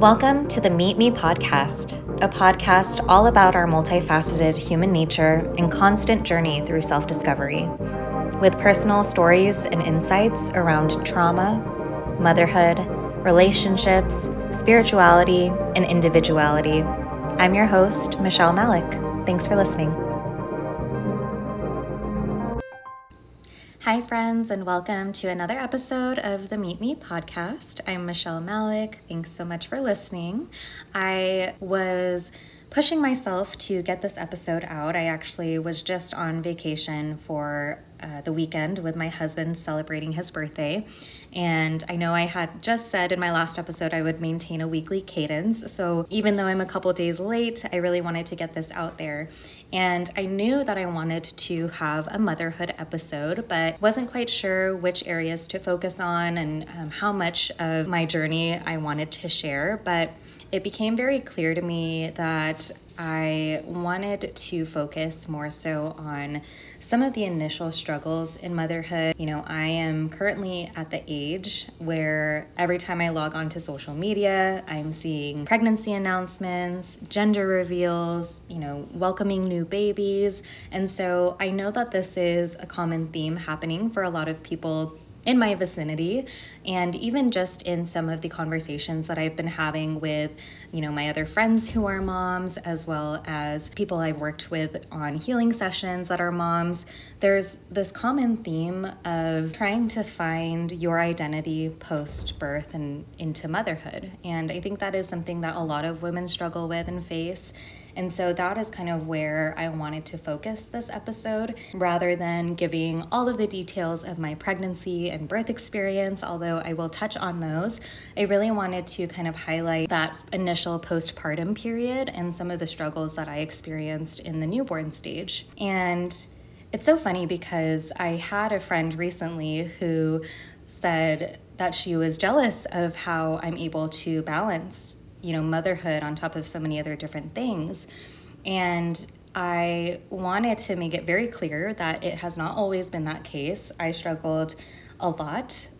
Welcome to the Meet Me podcast, a podcast all about our multifaceted human nature and constant journey through self discovery, with personal stories and insights around trauma, motherhood, relationships, spirituality, and individuality. I'm your host, Michelle Malek. Thanks for listening. Hi, friends, and welcome to another episode of the Meet Me podcast. I'm Michelle Malek. Thanks so much for listening. I was pushing myself to get this episode out. I actually was just on vacation for uh, the weekend with my husband celebrating his birthday. And I know I had just said in my last episode I would maintain a weekly cadence. So even though I'm a couple days late, I really wanted to get this out there. And I knew that I wanted to have a motherhood episode, but wasn't quite sure which areas to focus on and um, how much of my journey I wanted to share. But it became very clear to me that I wanted to focus more so on some of the initial struggles in motherhood. You know, I am currently at the age where every time I log onto social media, I'm seeing pregnancy announcements, gender reveals, you know, welcoming new babies. And so I know that this is a common theme happening for a lot of people in my vicinity and even just in some of the conversations that I've been having with you know my other friends who are moms as well as people I've worked with on healing sessions that are moms there's this common theme of trying to find your identity post birth and into motherhood. And I think that is something that a lot of women struggle with and face and so that is kind of where I wanted to focus this episode rather than giving all of the details of my pregnancy and birth experience, although I will touch on those. I really wanted to kind of highlight that initial postpartum period and some of the struggles that I experienced in the newborn stage. And it's so funny because I had a friend recently who said that she was jealous of how I'm able to balance you know motherhood on top of so many other different things and I wanted to make it very clear that it has not always been that case. I struggled a lot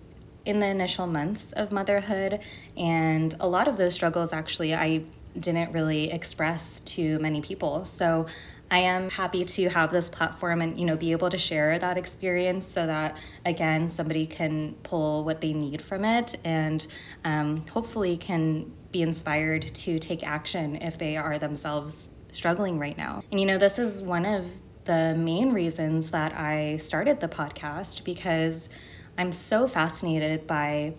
in the initial months of motherhood, and a lot of those struggles actually I didn't really express to many people. So I am happy to have this platform and you know be able to share that experience so that again somebody can pull what they need from it and um, hopefully can be inspired to take action if they are themselves struggling right now. And you know, this is one of the main reasons that I started the podcast because I'm so fascinated by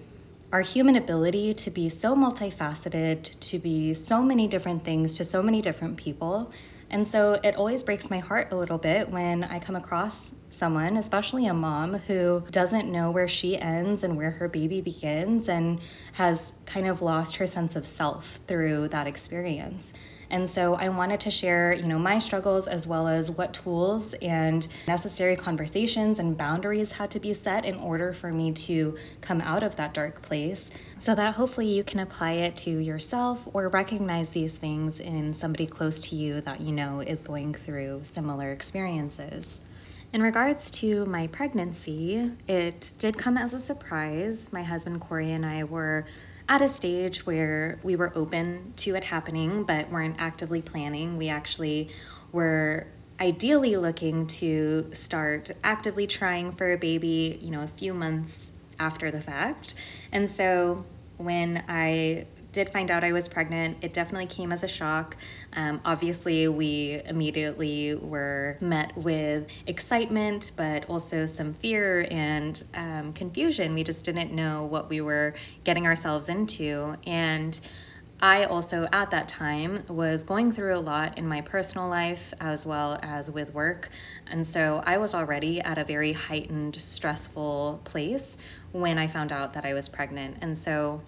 our human ability to be so multifaceted, to be so many different things to so many different people. And so it always breaks my heart a little bit when I come across someone, especially a mom, who doesn't know where she ends and where her baby begins and has kind of lost her sense of self through that experience. And so I wanted to share, you know, my struggles as well as what tools and necessary conversations and boundaries had to be set in order for me to come out of that dark place so that hopefully you can apply it to yourself or recognize these things in somebody close to you that you know is going through similar experiences. In regards to my pregnancy, it did come as a surprise. My husband Corey and I were at a stage where we were open to it happening, but weren't actively planning. We actually were ideally looking to start actively trying for a baby, you know, a few months after the fact. And so when I did find out I was pregnant, it definitely came as a shock. Um, obviously, we immediately were met with excitement, but also some fear and um, confusion. We just didn't know what we were getting ourselves into. And I also, at that time, was going through a lot in my personal life as well as with work. And so I was already at a very heightened, stressful place when I found out that I was pregnant. And so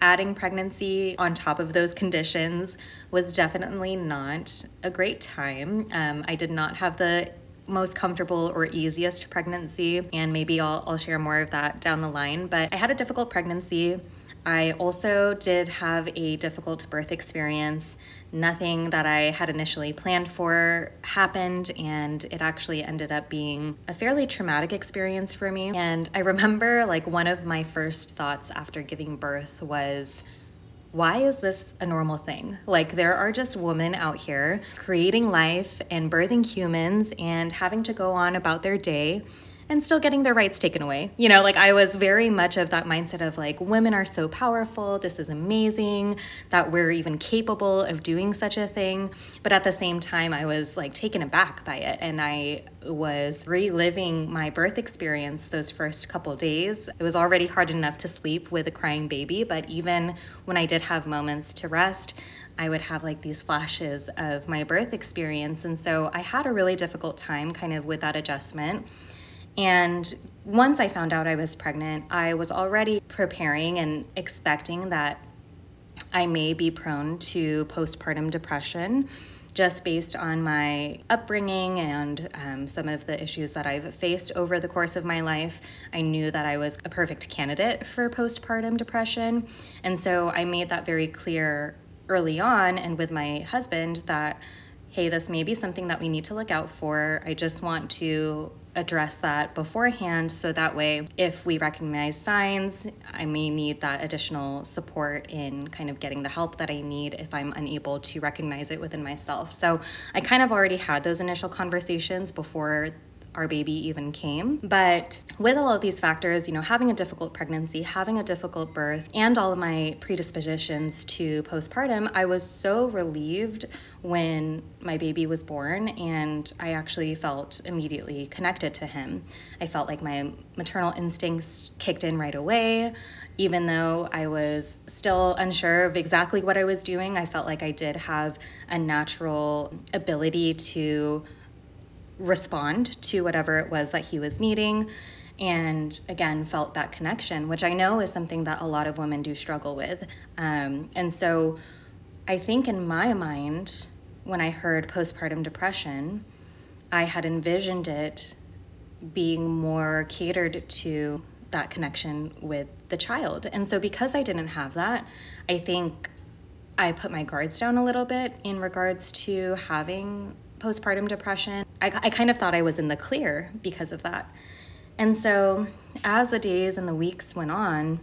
adding pregnancy on top of those conditions was definitely not a great time. Um, I did not have the most comfortable or easiest pregnancy, and maybe I'll, I'll share more of that down the line. But I had a difficult pregnancy. I also did have a difficult birth experience. Nothing that I had initially planned for happened, and it actually ended up being a fairly traumatic experience for me. And I remember, like, one of my first thoughts after giving birth was, why is this a normal thing? Like, there are just women out here creating life and birthing humans and having to go on about their day and still getting their rights taken away. You know, like I was very much of that mindset of like, women are so powerful, this is amazing, that we're even capable of doing such a thing. But at the same time, I was like taken aback by it. And I was reliving my birth experience those first couple days. It was already hard enough to sleep with a crying baby, but even when I did have moments to rest, I would have like these flashes of my birth experience. And so I had a really difficult time kind of with that adjustment. And once I found out I was pregnant, I was already preparing and expecting that I may be prone to postpartum depression just based on my upbringing and um, some of the issues that I've faced over the course of my life. I knew that I was a perfect candidate for postpartum depression. And so I made that very clear early on and with my husband that, hey, this may be something that we need to look out for. I just want to address that beforehand so that way if we recognize signs i may need that additional support in kind of getting the help that i need if i'm unable to recognize it within myself. So i kind of already had those initial conversations before our baby even came. But with all of these factors, you know, having a difficult pregnancy, having a difficult birth, and all of my predispositions to postpartum, I was so relieved when my baby was born and I actually felt immediately connected to him. I felt like my maternal instincts kicked in right away. Even though I was still unsure of exactly what I was doing, I felt like I did have a natural ability to respond to whatever it was that he was needing and again felt that connection which i know is something that a lot of women do struggle with. Um, and so i think in my mind when i heard postpartum depression i had envisioned it being more catered to that connection with the child. And so because i didn't have that i think i put my guards down a little bit in regards to having postpartum depression. I, I kind of thought I was in the clear because of that. And so, as the days and the weeks went on,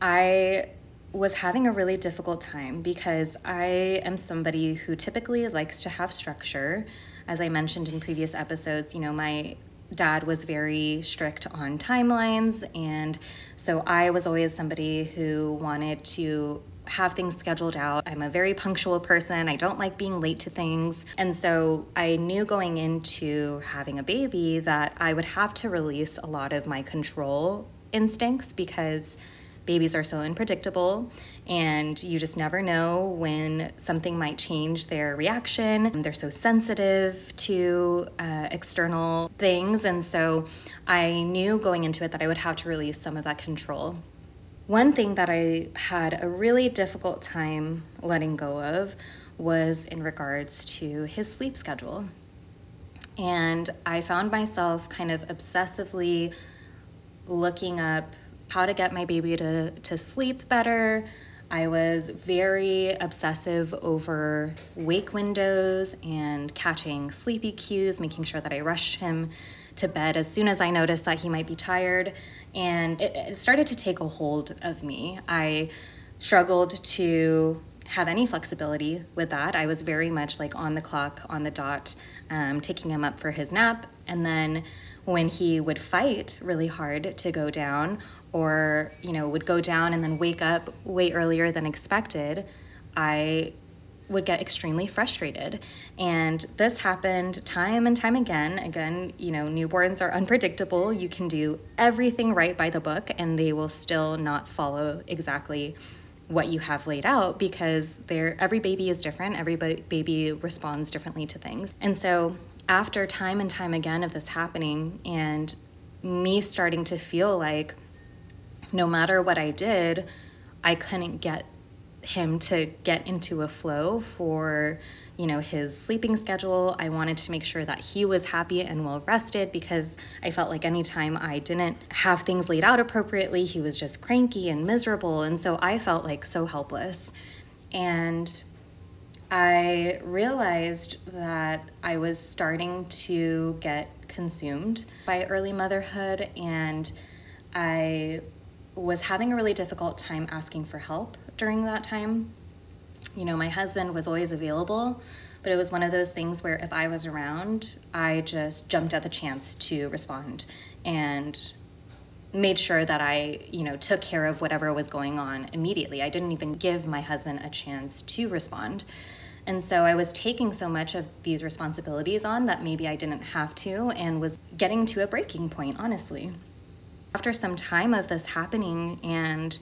I was having a really difficult time because I am somebody who typically likes to have structure. As I mentioned in previous episodes, you know, my dad was very strict on timelines. And so I was always somebody who wanted to have things scheduled out. I'm a very punctual person. I don't like being late to things. And so I knew going into having a baby that I would have to release a lot of my control instincts because babies are so unpredictable and you just never know when something might change their reaction. They're so sensitive to uh, external things. And so I knew going into it that I would have to release some of that control. One thing that I had a really difficult time letting go of was in regards to his sleep schedule. And I found myself kind of obsessively looking up how to get my baby to, to sleep better. I was very obsessive over wake windows and catching sleepy cues, making sure that I rush him to bed as soon as I noticed that he might be tired. And it, it started to take a hold of me. I struggled to have any flexibility with that. I was very much like on the clock, on the dot, um, taking him up for his nap. And then when he would fight really hard to go down, or you know would go down and then wake up way earlier than expected, I would get extremely frustrated. And this happened time and time again. Again, you know, newborns are unpredictable. You can do everything right by the book, and they will still not follow exactly what you have laid out because they're, every baby is different. Every baby responds differently to things. And so, after time and time again of this happening, and me starting to feel like no matter what I did, I couldn't get him to get into a flow for you know his sleeping schedule. I wanted to make sure that he was happy and well rested because i felt like anytime i didn't have things laid out appropriately he was just cranky and miserable. And so i felt like so helpless. And i realized that i was starting to get consumed by early motherhood and i was having a really difficult time asking for help during that time. You know, my husband was always available, but it was one of those things where if I was around, I just jumped at the chance to respond and made sure that I, you know, took care of whatever was going on immediately. I didn't even give my husband a chance to respond. And so I was taking so much of these responsibilities on that maybe I didn't have to and was getting to a breaking point, honestly. After some time of this happening and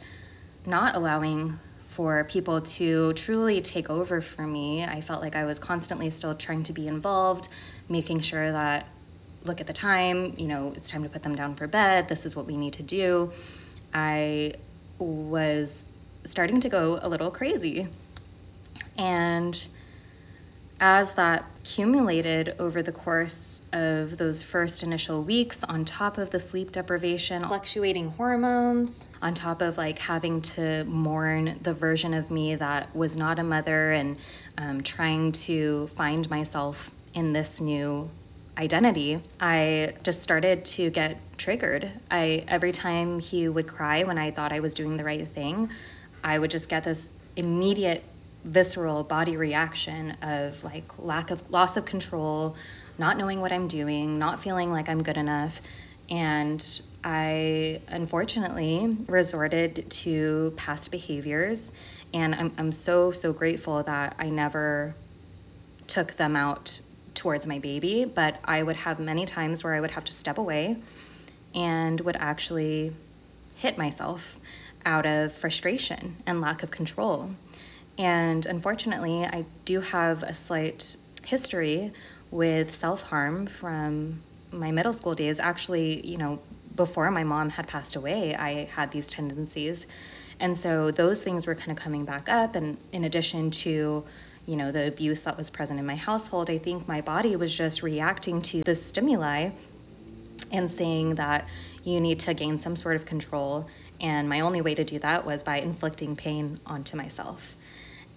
not allowing for people to truly take over for me, I felt like I was constantly still trying to be involved, making sure that, look at the time, you know, it's time to put them down for bed, this is what we need to do. I was starting to go a little crazy. And as that accumulated over the course of those first initial weeks, on top of the sleep deprivation, fluctuating hormones, on top of like having to mourn the version of me that was not a mother and um, trying to find myself in this new identity, I just started to get triggered. I every time he would cry when I thought I was doing the right thing, I would just get this immediate visceral body reaction of like lack of loss of control, not knowing what I'm doing, not feeling like I'm good enough. And I unfortunately resorted to past behaviors. And I'm, I'm so, so grateful that I never took them out towards my baby. But I would have many times where I would have to step away and would actually hit myself out of frustration and lack of control. And unfortunately, I do have a slight history with self harm from my middle school days. Actually, you know, before my mom had passed away, I had these tendencies. And so those things were kind of coming back up. And in addition to, you know, the abuse that was present in my household, I think my body was just reacting to the stimuli and saying that you need to gain some sort of control. And my only way to do that was by inflicting pain onto myself.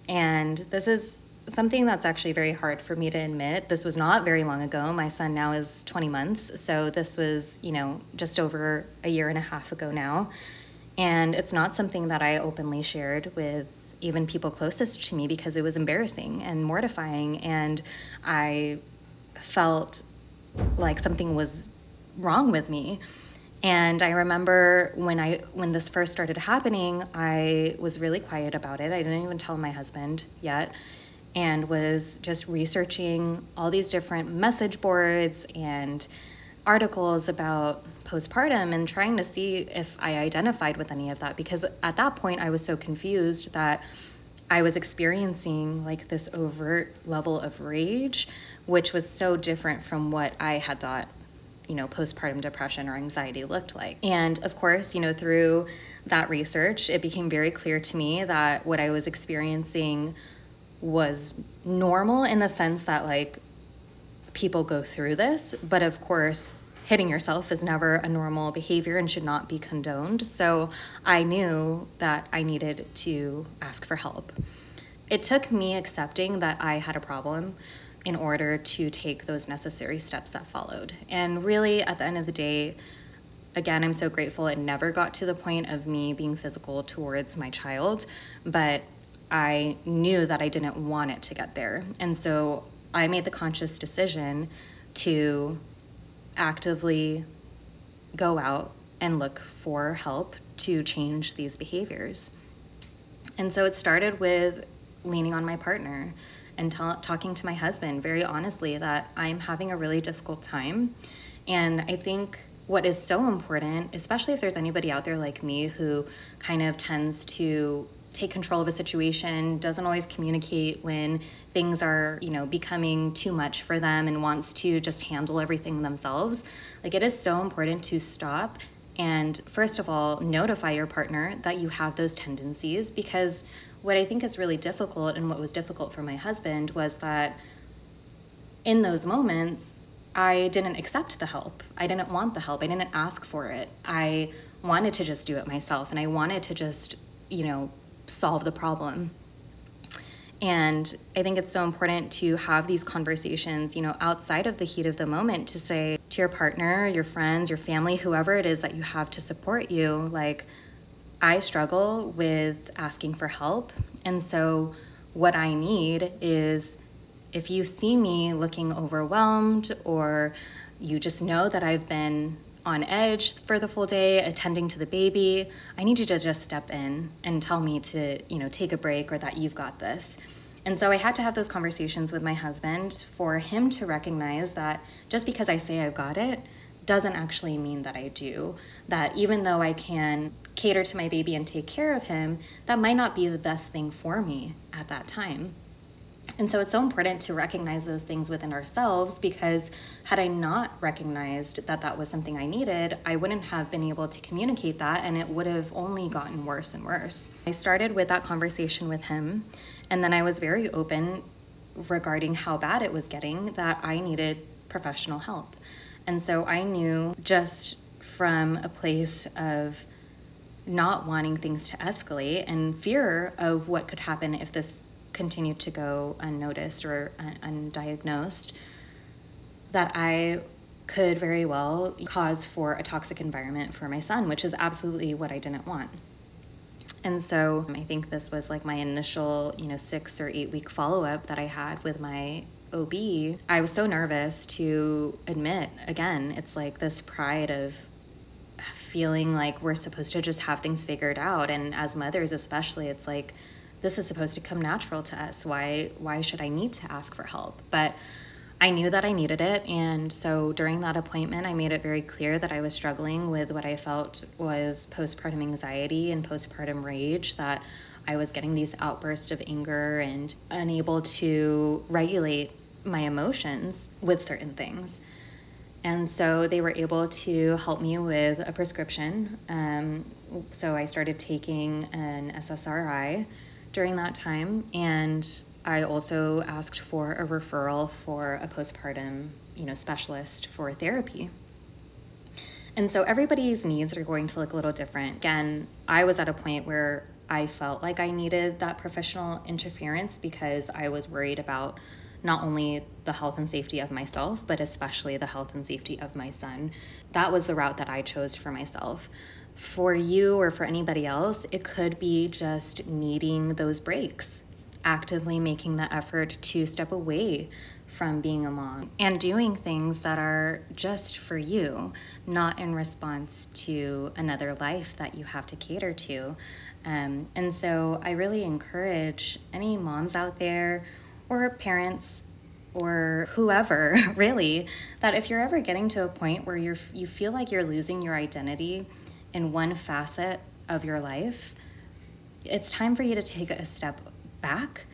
And this is something that's actually very hard for me to admit. This was not very long ago. My son now is 20 months, so this was, you know, just over a year and a half ago now. And it's not something that I openly shared with even people closest to me because it was embarrassing and mortifying and I felt like something was wrong with me. And I remember when I when this first started happening, I was really quiet about it. I didn't even tell my husband yet and was just researching all these different message boards and articles about postpartum and trying to see if I identified with any of that because at that point I was so confused that I was experiencing like this overt level of rage, which was so different from what I had thought you know, postpartum depression or anxiety looked like. And of course, you know, through that research, it became very clear to me that what I was experiencing was normal in the sense that like people go through this, but of course, hitting yourself is never a normal behavior and should not be condoned. So I knew that I needed to ask for help. It took me accepting that I had a problem in order to take those necessary steps that followed. And really, at the end of the day, again, I'm so grateful it never got to the point of me being physical towards my child, but I knew that I didn't want it to get there. And so I made the conscious decision to actively go out and look for help to change these behaviors. And so it started with leaning on my partner and ta- talking to my husband very honestly that I'm having a really difficult time. And I think what is so important, especially if there's anybody out there like me who kind of tends to take control of a situation, doesn't always communicate when things are, you know, becoming too much for them and wants to just handle everything themselves. Like it is so important to stop and first of all, notify your partner that you have those tendencies because what I think is really difficult and what was difficult for my husband was that in those moments, I didn't accept the help. I didn't want the help. I didn't ask for it. I wanted to just do it myself and I wanted to just, you know, solve the problem. And I think it's so important to have these conversations, you know, outside of the heat of the moment to say to your partner, your friends, your family, whoever it is that you have to support you, like, I struggle with asking for help. And so, what I need is if you see me looking overwhelmed or you just know that I've been on edge for the full day attending to the baby, I need you to just step in and tell me to, you know, take a break or that you've got this. And so I had to have those conversations with my husband for him to recognize that just because I say I've got it doesn't actually mean that I do. That even though I can cater to my baby and take care of him, that might not be the best thing for me at that time. And so it's so important to recognize those things within ourselves because had I not recognized that that was something I needed, I wouldn't have been able to communicate that and it would have only gotten worse and worse. I started with that conversation with him and then I was very open regarding how bad it was getting that I needed professional help. And so I knew just from a place of not wanting things to escalate and fear of what could happen if this continued to go unnoticed or undiagnosed, that I could very well cause for a toxic environment for my son, which is absolutely what I didn't want. And so um, I think this was like my initial, you know, six or eight week follow up that I had with my OB. I was so nervous to admit, again, it's like this pride of feeling like we're supposed to just have things figured out. And as mothers, especially, it's like, this is supposed to come natural to us. Why why should I need to ask for help? But I knew that I needed it, and so during that appointment, I made it very clear that I was struggling with what I felt was postpartum anxiety and postpartum rage, that I was getting these outbursts of anger and unable to regulate my emotions with certain things. And so they were able to help me with a prescription. Um, so I started taking an SSRI during that time. And I also asked for a referral for a postpartum, you know, specialist for therapy. And so everybody's needs are going to look a little different. Again, I was at a point where I felt like I needed that professional interference because I was worried about not only the health and safety of myself, but especially the health and safety of my son. That was the route that I chose for myself for you or for anybody else, it could be just needing those breaks, actively making the effort to step away from being a mom and doing things that are just for you, not in response to another life that you have to cater to. Um, and so I really encourage any moms out there or parents or whoever really that if you're ever getting to a point where you're you feel like you're losing your identity in one facet of your life, it's time for you to take a step back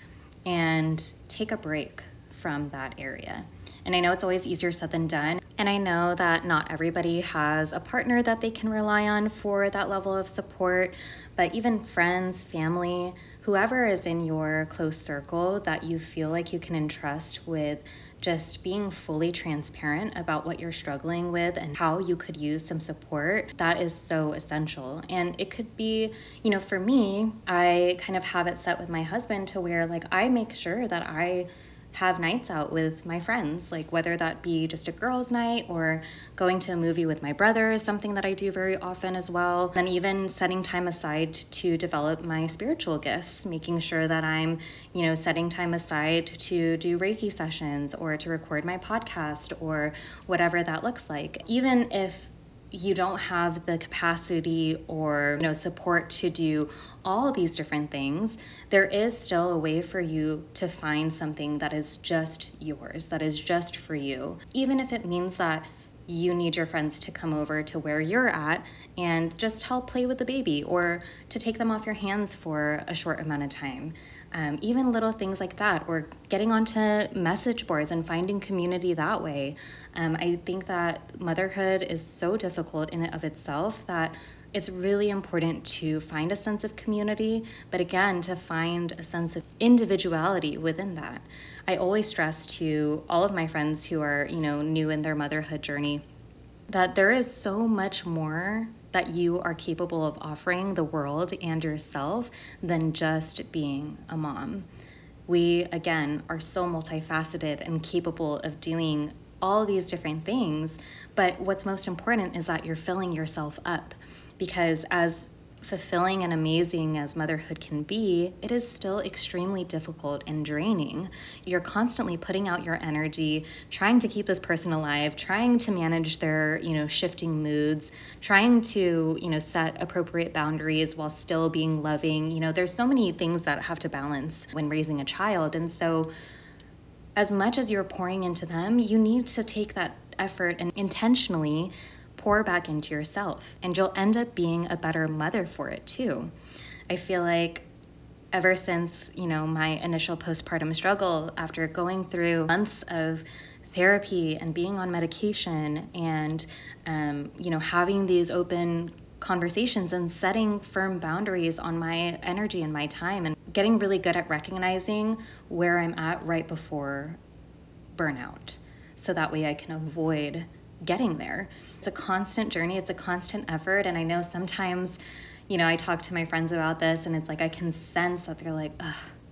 and take a break from that area. And I know it's always easier said than done. And I know that not everybody has a partner that they can rely on for that level of support, but even friends, family, whoever is in your close circle that you feel like you can entrust with just being fully transparent about what you're struggling with and how you could use some support, that is so essential. And it could be, you know, for me, I kind of have it set with my husband to where like I make sure that I have nights out with my friends, like whether that be just a girls' night or going to a movie with my brother is something that I do very often as well. And even setting time aside to develop my spiritual gifts, making sure that I'm, you know, setting time aside to do Reiki sessions or to record my podcast or whatever that looks like. Even if you don't have the capacity or you know support to do all these different things there is still a way for you to find something that is just yours that is just for you. Even if it means that you need your friends to come over to where you're at and just help play with the baby or to take them off your hands for a short amount of time um, even little things like that, or getting onto message boards and finding community that way. Um, I think that motherhood is so difficult in and of itself that it's really important to find a sense of community, but again, to find a sense of individuality within that. I always stress to all of my friends who are, you know, new in their motherhood journey that there is so much more that you are capable of offering the world and yourself than just being a mom. We, again, are so multifaceted and capable of doing all these different things, but what's most important is that you're filling yourself up because as fulfilling and amazing as motherhood can be, it is still extremely difficult and draining. You're constantly putting out your energy, trying to keep this person alive, trying to manage their, you know, shifting moods, trying to, you know, set appropriate boundaries while still being loving. You know, there's so many things that have to balance when raising a child. And so as much as you're pouring into them, you need to take that effort and intentionally pour back into yourself. And you'll end up being a better mother for it too. I feel like ever since, you know, my initial postpartum struggle after going through months of therapy and being on medication and um, you know having these open conversations and setting firm boundaries on my energy and my time and getting really good at recognizing where I'm at right before burnout so that way I can avoid getting there. It's a constant journey, it's a constant effort. And I know sometimes, you know, I talk to my friends about this and it's like I can sense that they're like,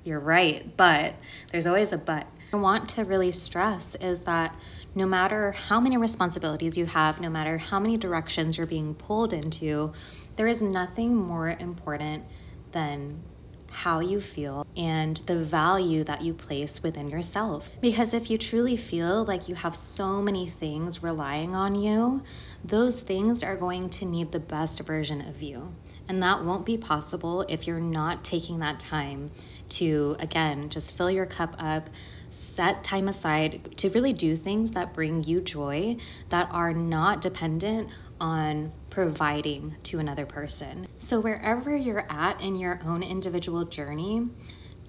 you're right. But there's always a but. I want to really stress is that no matter how many responsibilities you have, no matter how many directions you're being pulled into, there is nothing more important than how you feel and the value that you place within yourself. Because if you truly feel like you have so many things relying on you, those things are going to need the best version of you. And that won't be possible if you're not taking that time to, again, just fill your cup up, set time aside to really do things that bring you joy that are not dependent on providing to another person. So, wherever you're at in your own individual journey,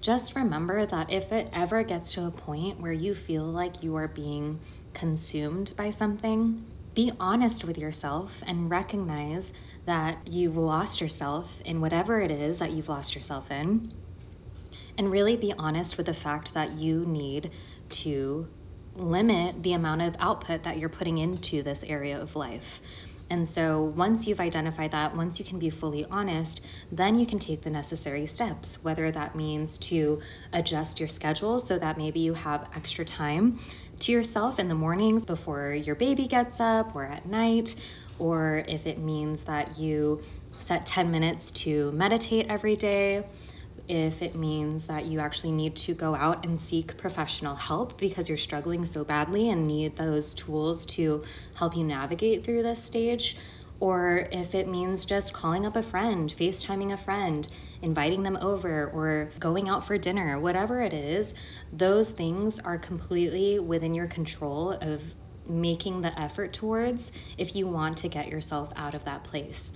just remember that if it ever gets to a point where you feel like you are being consumed by something, be honest with yourself and recognize that you've lost yourself in whatever it is that you've lost yourself in. And really be honest with the fact that you need to limit the amount of output that you're putting into this area of life. And so once you've identified that, once you can be fully honest, then you can take the necessary steps, whether that means to adjust your schedule so that maybe you have extra time to yourself in the mornings before your baby gets up or at night, or if it means that you set 10 minutes to meditate every day if it means that you actually need to go out and seek professional help because you're struggling so badly and need those tools to help you navigate through this stage, or if it means just calling up a friend, FaceTiming a friend, inviting them over, or going out for dinner, whatever it is, those things are completely within your control of making the effort towards if you want to get yourself out of that place.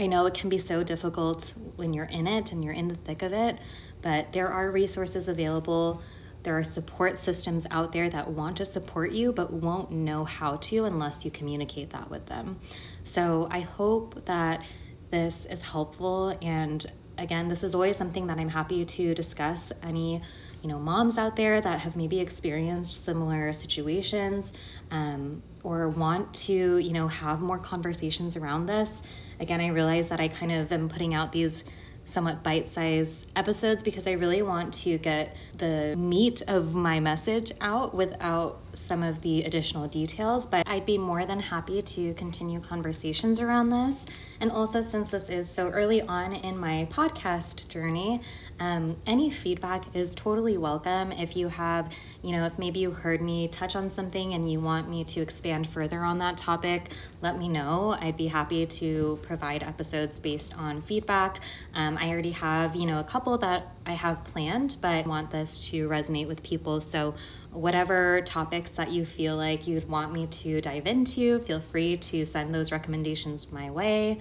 I know it can be so difficult when you're in it and you're in the thick of it, but there are resources available. There are support systems out there that want to support you but won't know how to unless you communicate that with them. So I hope that this is helpful and again, this is always something that I'm happy to discuss any you know moms out there that have maybe experienced similar situations um, or want to you know have more conversations around this again, I realize that I kind of am putting out these somewhat bite sized episodes because I really want to get the meat of my message out without some of the additional details. But I'd be more than happy to continue conversations around this. And also, since this is so early on in my podcast journey, um, any feedback is totally welcome. If you have, you know, if maybe you heard me touch on something and you want me to expand further on that topic, let me know. I'd be happy to provide episodes based on feedback. Um, I already have, you know, a couple that I have planned, but I want this to resonate with people. So, whatever topics that you feel like you'd want me to dive into, feel free to send those recommendations my way.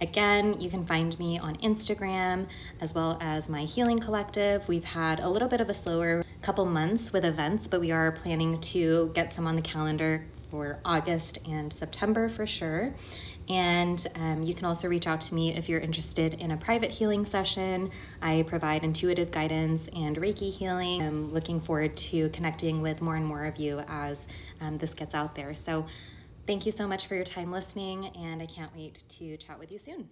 Again, you can find me on Instagram as well as my healing collective. We've had a little bit of a slower couple months with events, but we are planning to get some on the calendar for August and September for sure. And um, you can also reach out to me if you're interested in a private healing session. I provide intuitive guidance and Reiki healing. I'm looking forward to connecting with more and more of you as um, this gets out there. So, Thank you so much for your time listening, and I can't wait to chat with you soon.